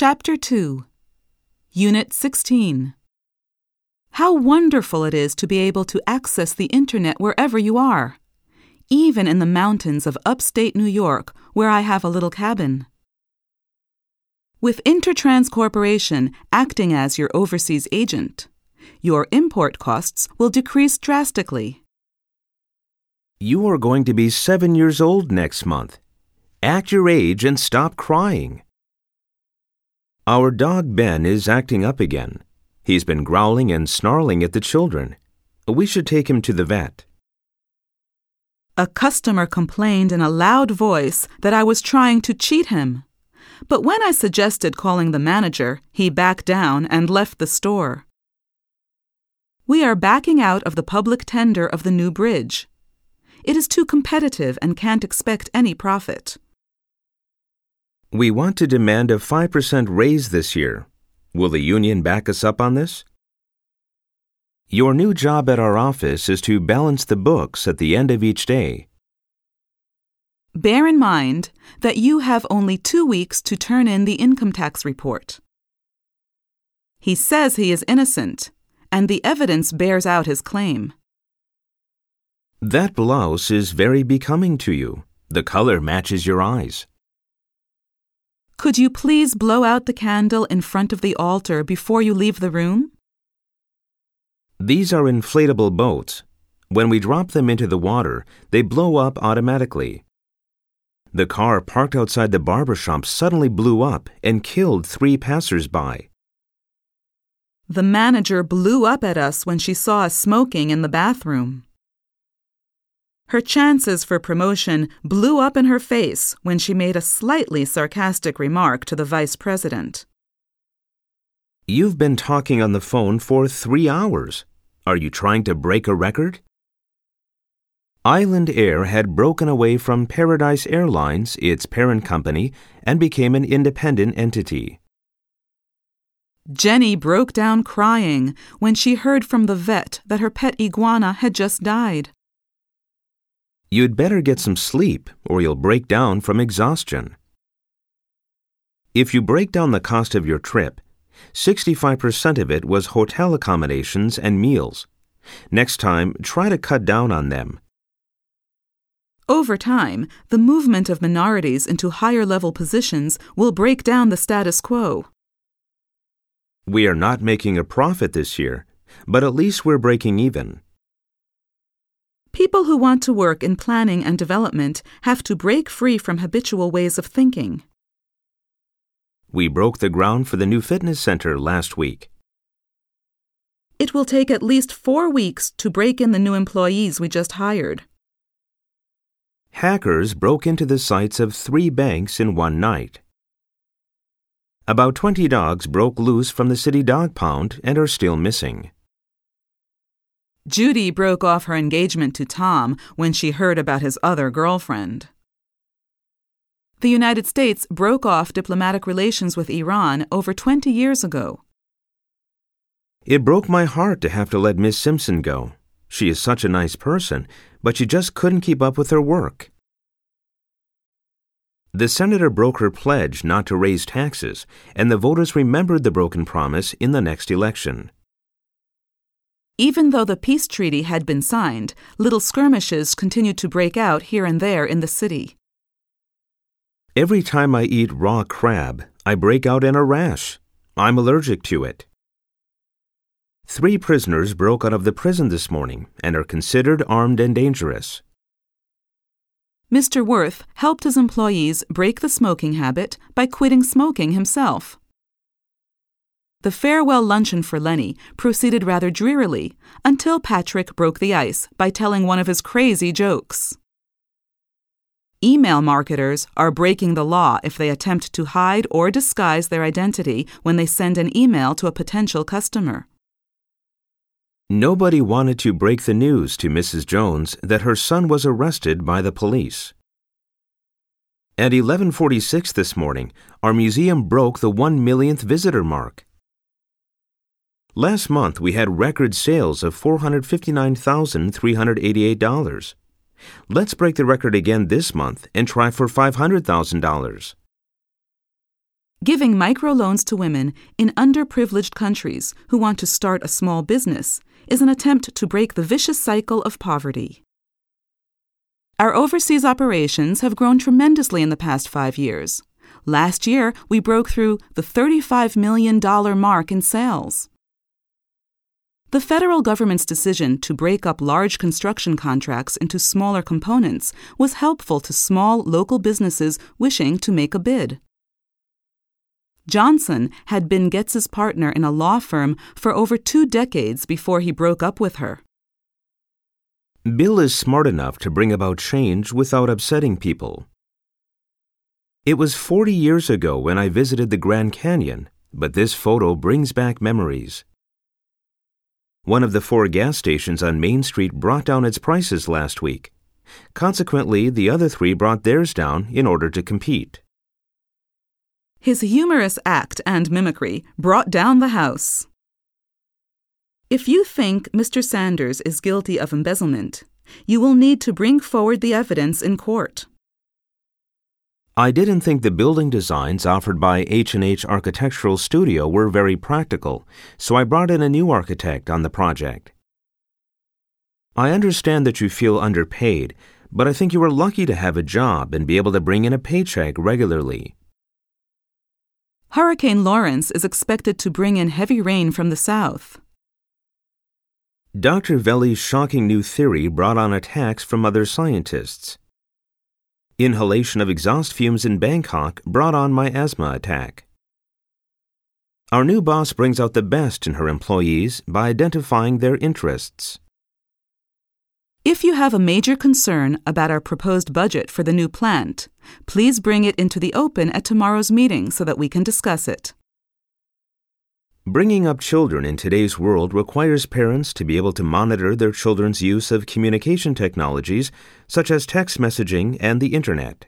Chapter 2 Unit 16 How wonderful it is to be able to access the Internet wherever you are, even in the mountains of upstate New York, where I have a little cabin. With Intertrans Corporation acting as your overseas agent, your import costs will decrease drastically. You are going to be seven years old next month. Act your age and stop crying. Our dog Ben is acting up again. He's been growling and snarling at the children. We should take him to the vet. A customer complained in a loud voice that I was trying to cheat him. But when I suggested calling the manager, he backed down and left the store. We are backing out of the public tender of the new bridge. It is too competitive and can't expect any profit. We want to demand a 5% raise this year. Will the union back us up on this? Your new job at our office is to balance the books at the end of each day. Bear in mind that you have only two weeks to turn in the income tax report. He says he is innocent, and the evidence bears out his claim. That blouse is very becoming to you. The color matches your eyes. Could you please blow out the candle in front of the altar before you leave the room? These are inflatable boats. When we drop them into the water, they blow up automatically. The car parked outside the barber shop suddenly blew up and killed three passers-by. The manager blew up at us when she saw us smoking in the bathroom. Her chances for promotion blew up in her face when she made a slightly sarcastic remark to the vice president. You've been talking on the phone for three hours. Are you trying to break a record? Island Air had broken away from Paradise Airlines, its parent company, and became an independent entity. Jenny broke down crying when she heard from the vet that her pet iguana had just died. You'd better get some sleep or you'll break down from exhaustion. If you break down the cost of your trip, 65% of it was hotel accommodations and meals. Next time, try to cut down on them. Over time, the movement of minorities into higher level positions will break down the status quo. We are not making a profit this year, but at least we're breaking even. People who want to work in planning and development have to break free from habitual ways of thinking. We broke the ground for the new fitness center last week. It will take at least four weeks to break in the new employees we just hired. Hackers broke into the sites of three banks in one night. About 20 dogs broke loose from the city dog pound and are still missing. Judy broke off her engagement to Tom when she heard about his other girlfriend. The United States broke off diplomatic relations with Iran over 20 years ago. It broke my heart to have to let Miss Simpson go. She is such a nice person, but she just couldn't keep up with her work. The senator broke her pledge not to raise taxes, and the voters remembered the broken promise in the next election. Even though the peace treaty had been signed, little skirmishes continued to break out here and there in the city. Every time I eat raw crab, I break out in a rash. I'm allergic to it. Three prisoners broke out of the prison this morning and are considered armed and dangerous. Mr. Worth helped his employees break the smoking habit by quitting smoking himself. The farewell luncheon for Lenny proceeded rather drearily until Patrick broke the ice by telling one of his crazy jokes. Email marketers are breaking the law if they attempt to hide or disguise their identity when they send an email to a potential customer. Nobody wanted to break the news to Mrs. Jones that her son was arrested by the police. At 11:46 this morning, our museum broke the 1 millionth visitor mark. Last month, we had record sales of $459,388. Let's break the record again this month and try for $500,000. Giving microloans to women in underprivileged countries who want to start a small business is an attempt to break the vicious cycle of poverty. Our overseas operations have grown tremendously in the past five years. Last year, we broke through the $35 million mark in sales. The federal government's decision to break up large construction contracts into smaller components was helpful to small local businesses wishing to make a bid. Johnson had been Getz's partner in a law firm for over two decades before he broke up with her. Bill is smart enough to bring about change without upsetting people. It was 40 years ago when I visited the Grand Canyon, but this photo brings back memories. One of the four gas stations on Main Street brought down its prices last week. Consequently, the other three brought theirs down in order to compete. His humorous act and mimicry brought down the house. If you think Mr. Sanders is guilty of embezzlement, you will need to bring forward the evidence in court. I didn't think the building designs offered by H&H Architectural Studio were very practical, so I brought in a new architect on the project. I understand that you feel underpaid, but I think you are lucky to have a job and be able to bring in a paycheck regularly. Hurricane Lawrence is expected to bring in heavy rain from the south. Dr. Veli's shocking new theory brought on attacks from other scientists. Inhalation of exhaust fumes in Bangkok brought on my asthma attack. Our new boss brings out the best in her employees by identifying their interests. If you have a major concern about our proposed budget for the new plant, please bring it into the open at tomorrow's meeting so that we can discuss it. Bringing up children in today's world requires parents to be able to monitor their children's use of communication technologies such as text messaging and the Internet.